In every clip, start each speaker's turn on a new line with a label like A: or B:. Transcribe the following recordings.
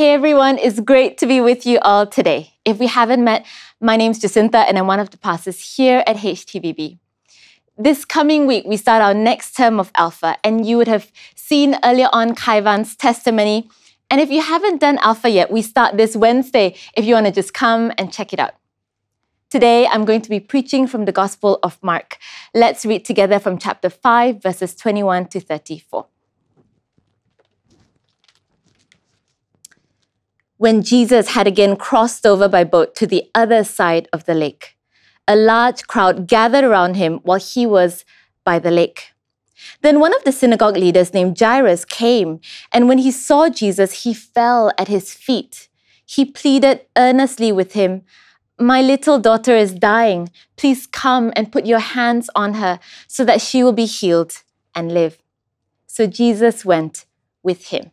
A: Hey everyone, it's great to be with you all today. If we haven't met, my name's Jacinta and I'm one of the pastors here at HTBB. This coming week, we start our next term of Alpha, and you would have seen earlier on Kaivan's testimony. And if you haven't done Alpha yet, we start this Wednesday if you want to just come and check it out. Today, I'm going to be preaching from the Gospel of Mark. Let's read together from chapter 5, verses 21 to 34. When Jesus had again crossed over by boat to the other side of the lake. A large crowd gathered around him while he was by the lake. Then one of the synagogue leaders named Jairus came, and when he saw Jesus, he fell at his feet. He pleaded earnestly with him, My little daughter is dying. Please come and put your hands on her so that she will be healed and live. So Jesus went with him.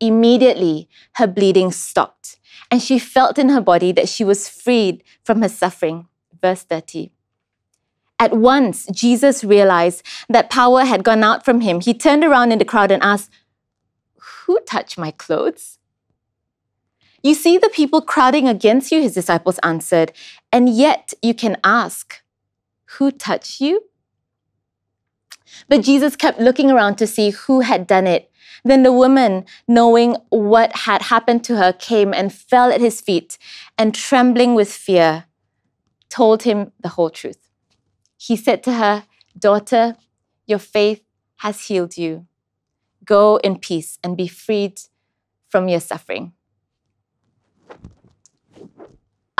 A: Immediately, her bleeding stopped, and she felt in her body that she was freed from her suffering. Verse 30. At once, Jesus realized that power had gone out from him. He turned around in the crowd and asked, Who touched my clothes? You see the people crowding against you, his disciples answered, and yet you can ask, Who touched you? But Jesus kept looking around to see who had done it. Then the woman, knowing what had happened to her, came and fell at his feet, and trembling with fear, told him the whole truth. He said to her, Daughter, your faith has healed you. Go in peace and be freed from your suffering.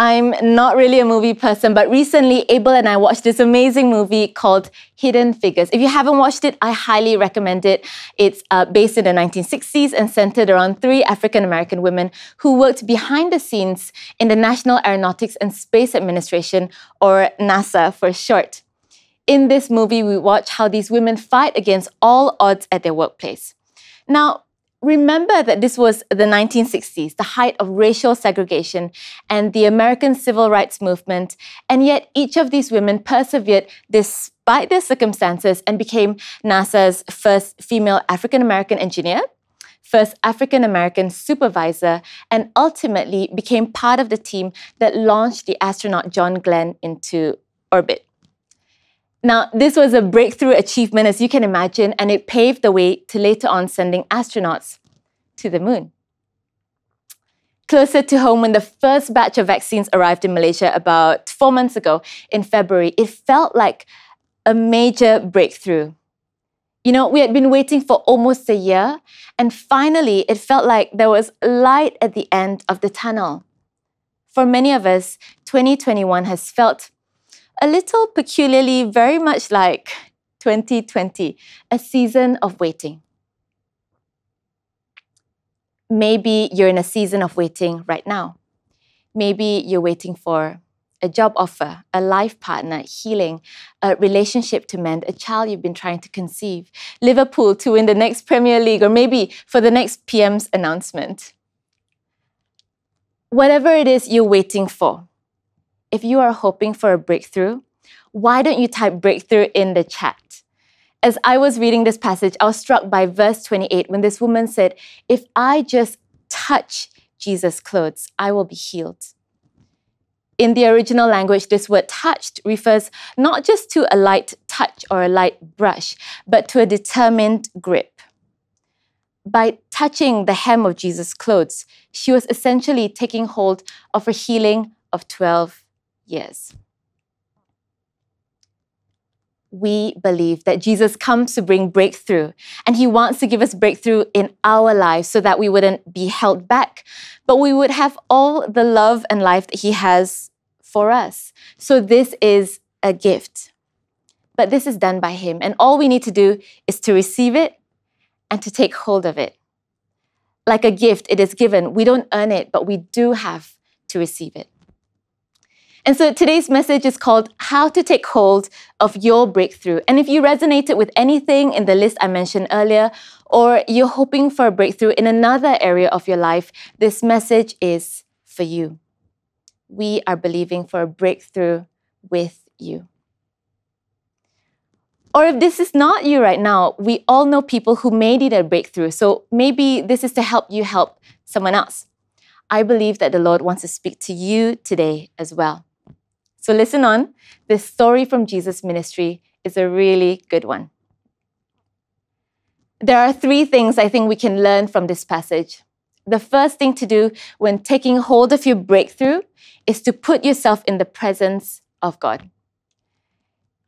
A: I'm not really a movie person, but recently Abel and I watched this amazing movie called Hidden Figures. If you haven't watched it, I highly recommend it. It's uh, based in the 1960s and centered around three African American women who worked behind the scenes in the National Aeronautics and Space Administration, or NASA for short. In this movie, we watch how these women fight against all odds at their workplace. Now, remember that this was the 1960s, the height of racial segregation and the American civil rights movement, and yet each of these women persevered despite their circumstances and became NASA's first female African American engineer. First African American supervisor, and ultimately became part of the team that launched the astronaut John Glenn into orbit. Now, this was a breakthrough achievement, as you can imagine, and it paved the way to later on sending astronauts to the moon. Closer to home, when the first batch of vaccines arrived in Malaysia about four months ago in February, it felt like a major breakthrough. You know, we had been waiting for almost a year, and finally, it felt like there was light at the end of the tunnel. For many of us, 2021 has felt a little peculiarly very much like 2020, a season of waiting. Maybe you're in a season of waiting right now. Maybe you're waiting for a job offer, a life partner, healing, a relationship to mend, a child you've been trying to conceive, Liverpool to win the next Premier League, or maybe for the next PM's announcement. Whatever it is you're waiting for, if you are hoping for a breakthrough, why don't you type breakthrough in the chat? As I was reading this passage, I was struck by verse 28 when this woman said, If I just touch Jesus' clothes, I will be healed. In the original language, this word touched refers not just to a light touch or a light brush, but to a determined grip. By touching the hem of Jesus' clothes, she was essentially taking hold of a healing of 12 years. We believe that Jesus comes to bring breakthrough, and He wants to give us breakthrough in our lives so that we wouldn't be held back, but we would have all the love and life that He has for us. So, this is a gift. But this is done by Him, and all we need to do is to receive it and to take hold of it. like a gift, it is given. We don't earn it, but we do have to receive it. And so today's message is called How to Take Hold of Your Breakthrough. And if you resonated with anything in the list I mentioned earlier, or you're hoping for a breakthrough in another area of your life, this message is for you. We are believing for a breakthrough with you. Or if this is not you right now, we all know people who may need a breakthrough. So maybe this is to help you help someone else. I believe that the Lord wants to speak to you today as well. So listen on. This story from Jesus' ministry is a really good one. There are three things I think we can learn from this passage. The first thing to do when taking hold of your breakthrough is to put yourself in the presence of God.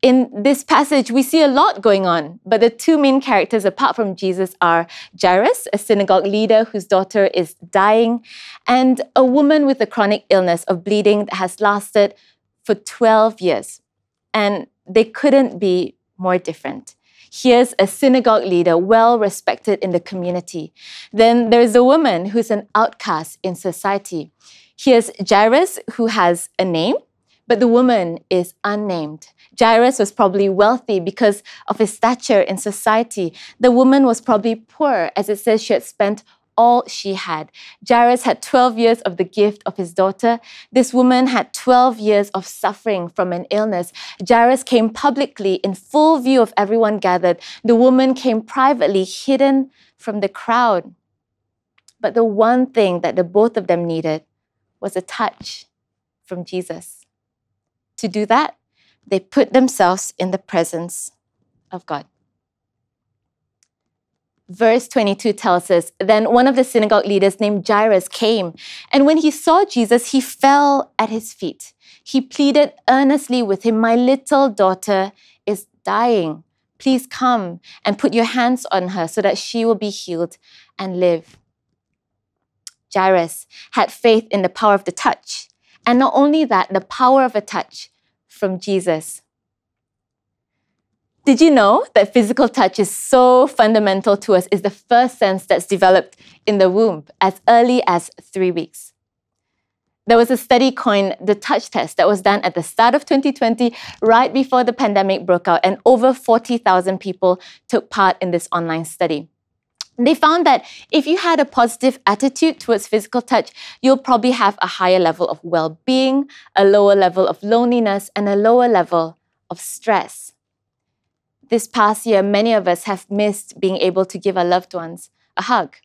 A: In this passage, we see a lot going on, but the two main characters, apart from Jesus, are Jairus, a synagogue leader whose daughter is dying, and a woman with a chronic illness of bleeding that has lasted for 12 years. And they couldn't be more different. Here's a synagogue leader, well respected in the community. Then there's a woman who's an outcast in society. Here's Jairus, who has a name, but the woman is unnamed. Jairus was probably wealthy because of his stature in society. The woman was probably poor, as it says she had spent all she had. Jairus had 12 years of the gift of his daughter. This woman had 12 years of suffering from an illness. Jairus came publicly in full view of everyone gathered. The woman came privately, hidden from the crowd. But the one thing that the both of them needed was a touch from Jesus. To do that, they put themselves in the presence of God verse 22 tells us Then one of the synagogue leaders named Jairus came, and when he saw Jesus, he fell at his feet. He pleaded earnestly with him, My little daughter is dying. Please come and put your hands on her so that she will be healed and live. Jairus had faith in the power of the touch, and not only that, the power of a touch from Jesus. Did you know that physical touch is so fundamental to us, is the first sense that's developed in the womb as early as three weeks? There was a study coined the touch test that was done at the start of 2020, right before the pandemic broke out, and over 40,000 people took part in this online study. They found that if you had a positive attitude towards physical touch, you'll probably have a higher level of well being, a lower level of loneliness, and a lower level of stress. This past year, many of us have missed being able to give our loved ones a hug.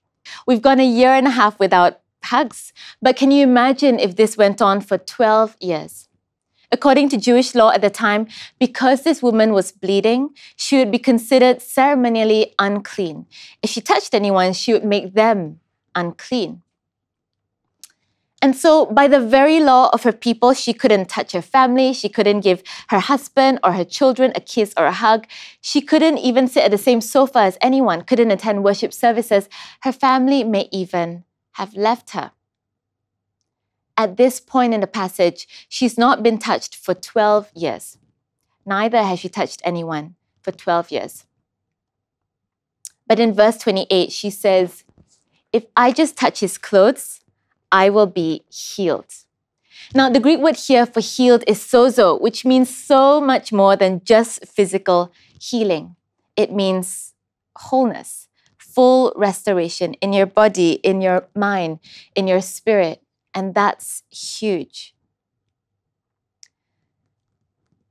A: We've gone a year and a half without hugs. But can you imagine if this went on for 12 years? According to Jewish law at the time, because this woman was bleeding, she would be considered ceremonially unclean. If she touched anyone, she would make them unclean. And so, by the very law of her people, she couldn't touch her family. She couldn't give her husband or her children a kiss or a hug. She couldn't even sit at the same sofa as anyone, couldn't attend worship services. Her family may even have left her. At this point in the passage, she's not been touched for 12 years. Neither has she touched anyone for 12 years. But in verse 28, she says, If I just touch his clothes, I will be healed. Now, the Greek word here for healed is sozo, which means so much more than just physical healing. It means wholeness, full restoration in your body, in your mind, in your spirit. And that's huge.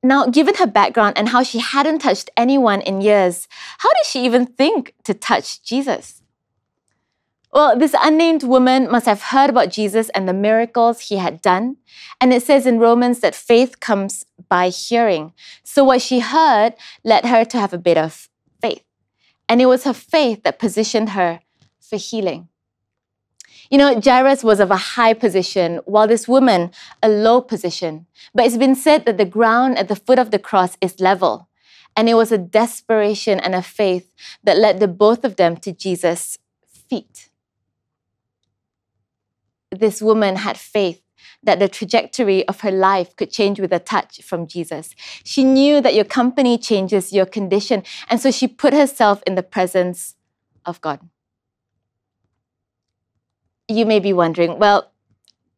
A: Now, given her background and how she hadn't touched anyone in years, how did she even think to touch Jesus? Well, this unnamed woman must have heard about Jesus and the miracles he had done. And it says in Romans that faith comes by hearing. So what she heard led her to have a bit of faith. And it was her faith that positioned her for healing. You know, Jairus was of a high position, while this woman a low position. But it's been said that the ground at the foot of the cross is level. And it was a desperation and a faith that led the both of them to Jesus' feet this woman had faith that the trajectory of her life could change with a touch from Jesus. She knew that your company changes your condition, and so she put herself in the presence of God. you may be wondering, well,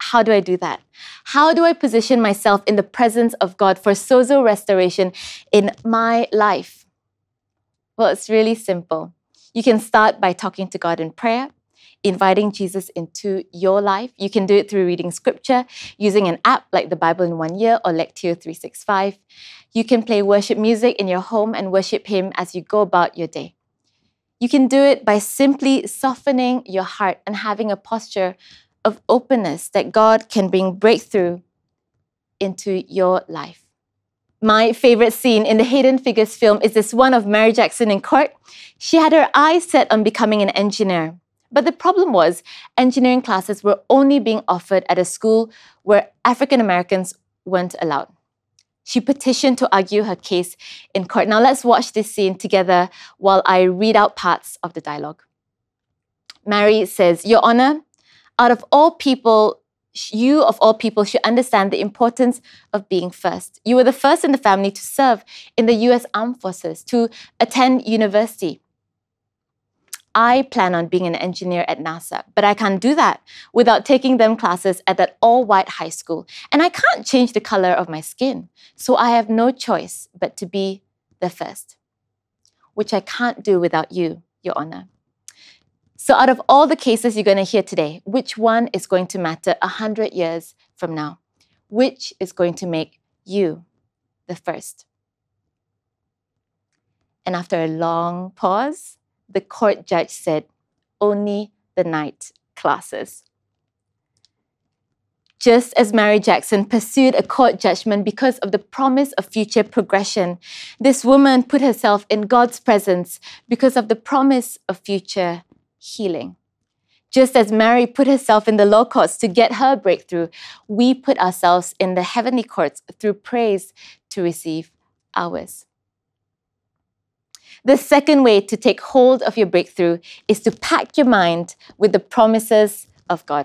A: how do I do that? How do I position myself in the presence of God for sozo restoration in my life? Well, it's really simple. You can start by talking to God in prayer, inviting Jesus into your life. You can do it through reading scripture, using an app like the Bible in One Year or Lectio 365. You can play worship music in your home and worship Him as you go about your day. You can do it by simply softening your heart and having a posture of openness that God can bring breakthrough into your life. My favorite scene in the Hidden Figures film is this one of Mary Jackson in court. She had her eyes set on becoming an engineer. But the problem was, engineering classes were only being offered at a school where African Americans weren't allowed. She petitioned to argue her case in court. Now let's watch this scene together while I read out parts of the dialogue. Mary says, Your Honor, out of all people, you of all people should understand the importance of being first. You were the first in the family to serve in the US Armed Forces, to attend university. I plan on being an engineer at NASA, but I can't do that without taking them classes at that all white high school. And I can't change the color of my skin. So I have no choice but to be the first, which I can't do without you, Your Honor. So, out of all the cases you're going to hear today, which one is going to matter 100 years from now? Which is going to make you the first? And after a long pause, the court judge said, only the night classes. Just as Mary Jackson pursued a court judgment because of the promise of future progression, this woman put herself in God's presence because of the promise of future healing. Just as Mary put herself in the low courts to get her breakthrough, we put ourselves in the heavenly courts through praise to receive ours. The second way to take hold of your breakthrough is to pack your mind with the promises of God.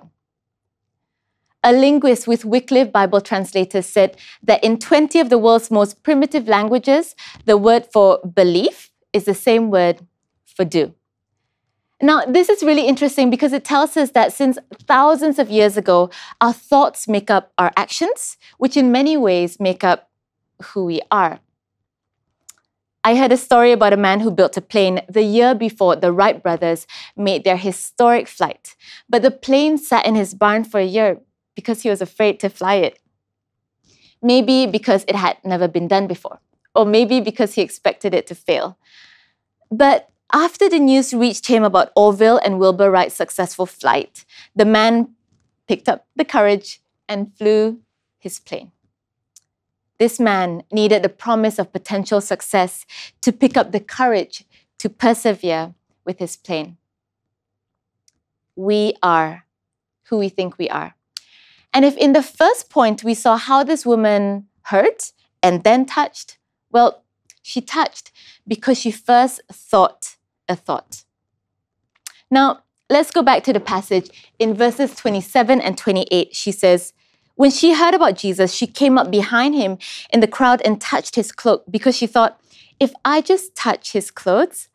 A: A linguist with Wycliffe Bible translators said that in 20 of the world's most primitive languages, the word for belief is the same word for do. Now, this is really interesting because it tells us that since thousands of years ago, our thoughts make up our actions, which in many ways make up who we are. I heard a story about a man who built a plane the year before the Wright brothers made their historic flight. But the plane sat in his barn for a year because he was afraid to fly it. Maybe because it had never been done before, or maybe because he expected it to fail. But after the news reached him about Orville and Wilbur Wright's successful flight, the man picked up the courage and flew his plane. This man needed the promise of potential success to pick up the courage to persevere with his plane. We are who we think we are. And if in the first point we saw how this woman hurt and then touched, well, she touched because she first thought a thought. Now, let's go back to the passage. In verses 27 and 28, she says, When she heard about Jesus, she came up behind him in the crowd and touched his cloak because she thought, if I just touch his clothes,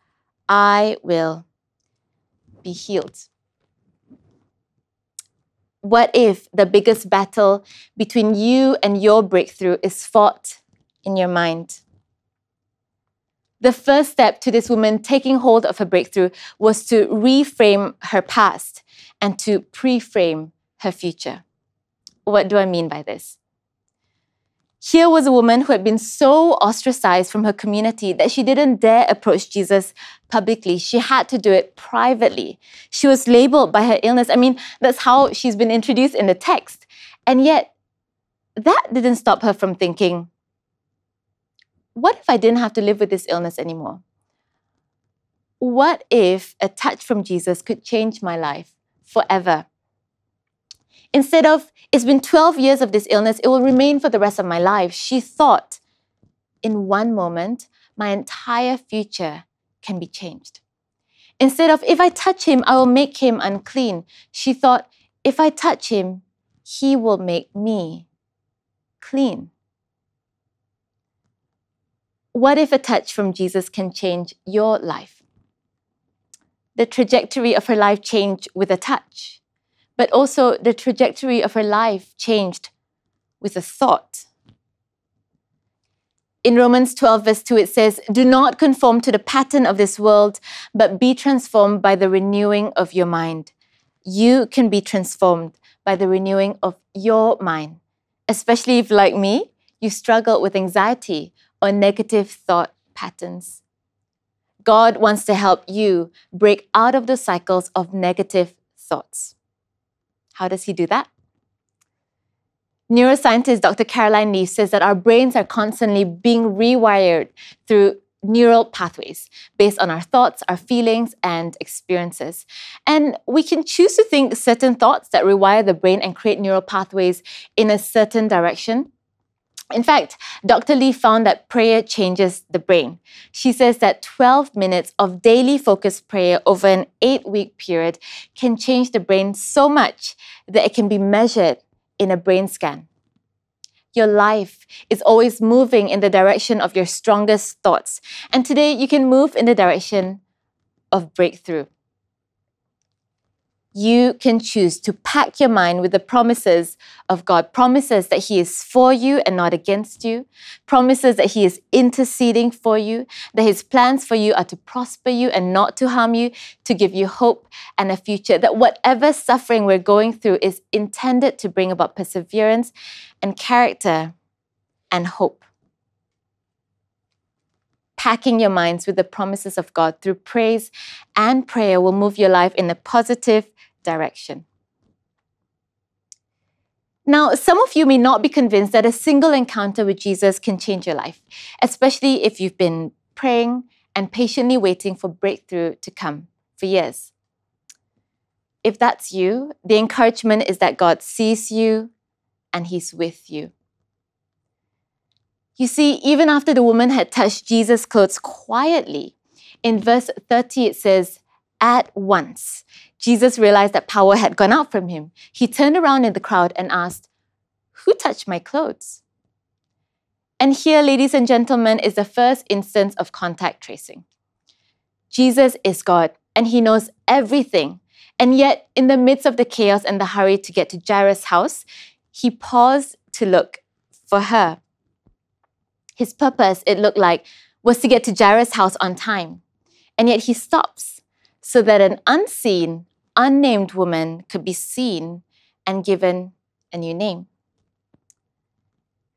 A: I will be healed. What if the biggest battle between you and your breakthrough is fought in your mind? The first step to this woman taking hold of her breakthrough was to reframe her past and to pre-frame her future. What do I mean by this? Here was a woman who had been so ostracized from her community that she didn't dare approach Jesus publicly. She had to do it privately. She was labeled by her illness. I mean, that's how she's been introduced in the text. And yet, that didn't stop her from thinking, what if I didn't have to live with this illness anymore? What if a touch from Jesus could change my life forever? Instead of, it's been 12 years of this illness, it will remain for the rest of my life, she thought, in one moment, my entire future can be changed. Instead of, if I touch him, I will make him unclean, she thought, if I touch him, he will make me clean. What if a touch from Jesus can change your life? The trajectory of her life changed with a touch. But also the trajectory of her life changed with a thought. In Romans 12, verse 2, it says, Do not conform to the pattern of this world, but be transformed by the renewing of your mind. You can be transformed by the renewing of your mind, especially if, like me, you struggle with anxiety or negative thought patterns. God wants to help you break out of the cycles of negative thoughts. How does He do that? Neuroscientist Dr. Caroline Leaf says that our brains are constantly being rewired through neural pathways based on our thoughts, our feelings, and experiences. And we can choose to think certain thoughts that rewire the brain and create neural pathways in a certain direction. In fact, Dr. Leaf found that prayer changes the brain. She says that 12 minutes of daily focused prayer over an eight week period can change the brain so much that it can be measured in a brain scan. Your life is always moving in the direction of your strongest thoughts. And today you can move in the direction of breakthrough you can choose to pack your mind with the promises of God promises that He is for you and not against you, promises that He is interceding for you, that His plans for you are to prosper you and not to harm you, to give you hope and a future, that whatever suffering we're going through is intended to bring about perseverance and character and hope. Packing your minds with the promises of God through praise and prayer will move your life in a positive direction. Now, some of you may not be convinced that a single encounter with Jesus can change your life, especially if you've been praying and patiently waiting for breakthrough to come for years. If that's you, the encouragement is that God sees you and He's with you. You see, even after the woman had touched Jesus' clothes quietly, in verse 30 it says, At once Jesus realized that power had gone out from him. He turned around in the crowd and asked, Who touched my clothes? And here, ladies and gentlemen, is the first instance of contact tracing. Jesus is God and he knows everything. And yet, in the midst of the chaos and the hurry to get to Jairus' house, he paused to look for her. His purpose, it looked like, was to get to Jairus' house on time. And yet he stops so that an unseen, unnamed woman could be seen and given a new name.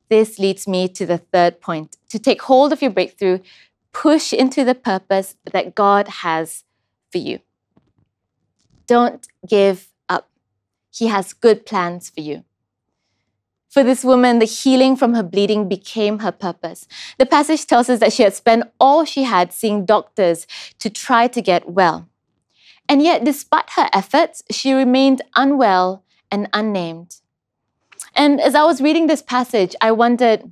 A: This leads me to the third point to take hold of your breakthrough, push into the purpose that God has for you. Don't give up. He has good plans for you. For this woman, the healing from her bleeding became her purpose. The passage tells us that she had spent all she had seeing doctors to try to get well. And yet, despite her efforts, she remained unwell and unnamed. And as I was reading this passage, I wondered,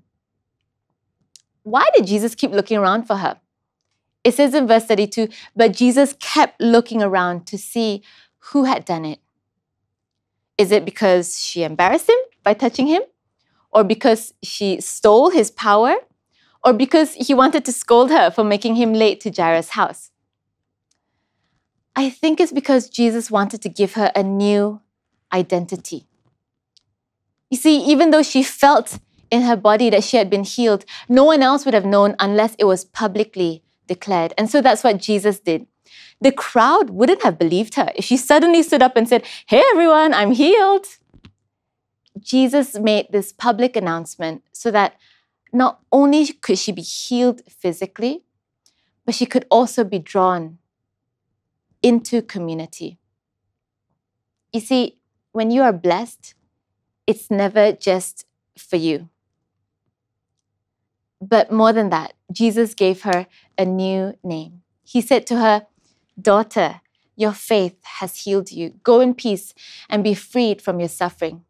A: why did Jesus keep looking around for her? It says in verse 32 but Jesus kept looking around to see who had done it. Is it because she embarrassed him by touching him? Or because she stole his power? Or because he wanted to scold her for making him late to Jairus' house? I think it's because Jesus wanted to give her a new identity. You see, even though she felt in her body that she had been healed, no one else would have known unless it was publicly declared. And so that's what Jesus did. The crowd wouldn't have believed her if she suddenly stood up and said, Hey everyone, I'm healed. Jesus made this public announcement so that not only could she be healed physically, but she could also be drawn into community. You see, when you are blessed, it's never just for you. But more than that, Jesus gave her a new name. He said to her, Daughter, your faith has healed you. Go in peace and be freed from your suffering.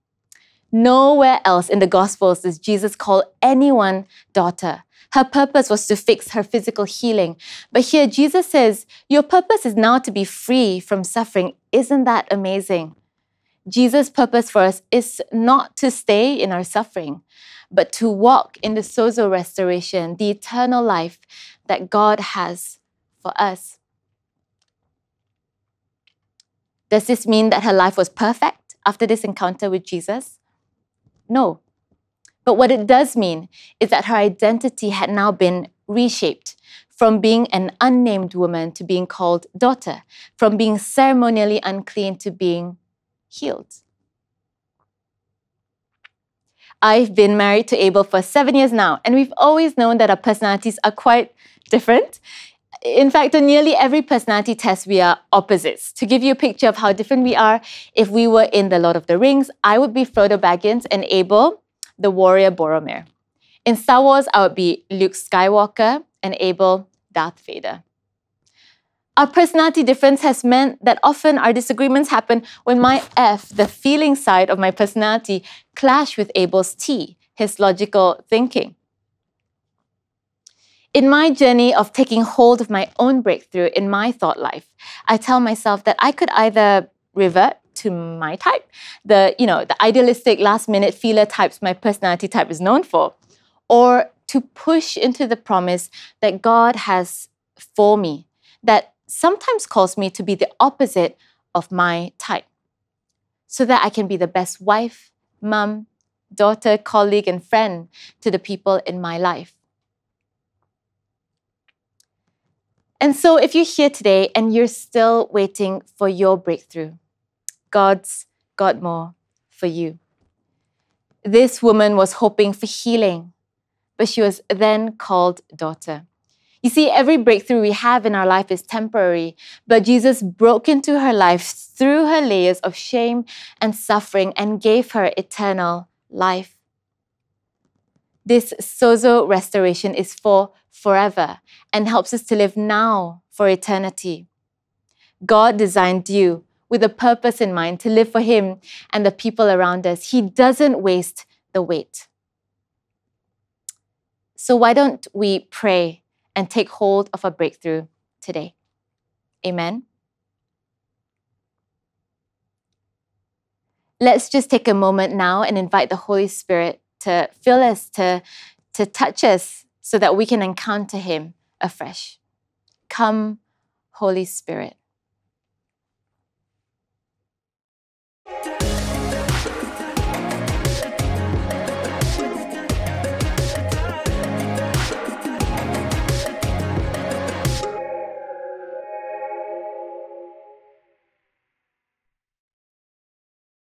A: Nowhere else in the Gospels does Jesus call anyone daughter. Her purpose was to fix her physical healing. But here Jesus says, Your purpose is now to be free from suffering. Isn't that amazing? Jesus' purpose for us is not to stay in our suffering, but to walk in the sozo restoration, the eternal life that God has for us. Does this mean that her life was perfect? after this encounter with Jesus? No. But what it does mean is that her identity had now been reshaped from being an unnamed woman to being called daughter, from being ceremonially unclean to being healed. I've been married to Abel for seven years now, and we've always known that our personalities are quite different. In fact, on nearly every personality test, we are opposites. To give you a picture of how different we are, if we were in The Lord of the Rings, I would be Frodo Baggins and Abel, the warrior Boromir. In Star Wars, I would be Luke Skywalker and Abel, Darth Vader. Our personality difference has meant that often our disagreements happen when my F, the feeling side of my personality, clash with Abel's T, his logical thinking. In my journey of taking hold of my own breakthrough in my thought life, I tell myself that I could either revert to my type, the you know, the idealistic last minute feeler types my personality type is known for, or to push into the promise that God has for me that sometimes calls me to be the opposite of my type so that I can be the best wife, mom, daughter, colleague, and friend to the people in my life. And so, if you're here today and you're still waiting for your breakthrough, God's got more for you. This woman was hoping for healing, but she was then called daughter. You see, every breakthrough we have in our life is temporary, but Jesus broke into her life through her layers of shame and suffering and gave her eternal life. This sozo restoration is for forever and helps us to live now for eternity. God designed you with a purpose in mind to live for Him and the people around us. He doesn't waste the wait. So, why don't we pray and take hold of a breakthrough today. Amen. Let's just take a moment now and invite the Holy Spirit to fill us, to, to touch us, so that we can encounter Him afresh. Come, Holy Spirit.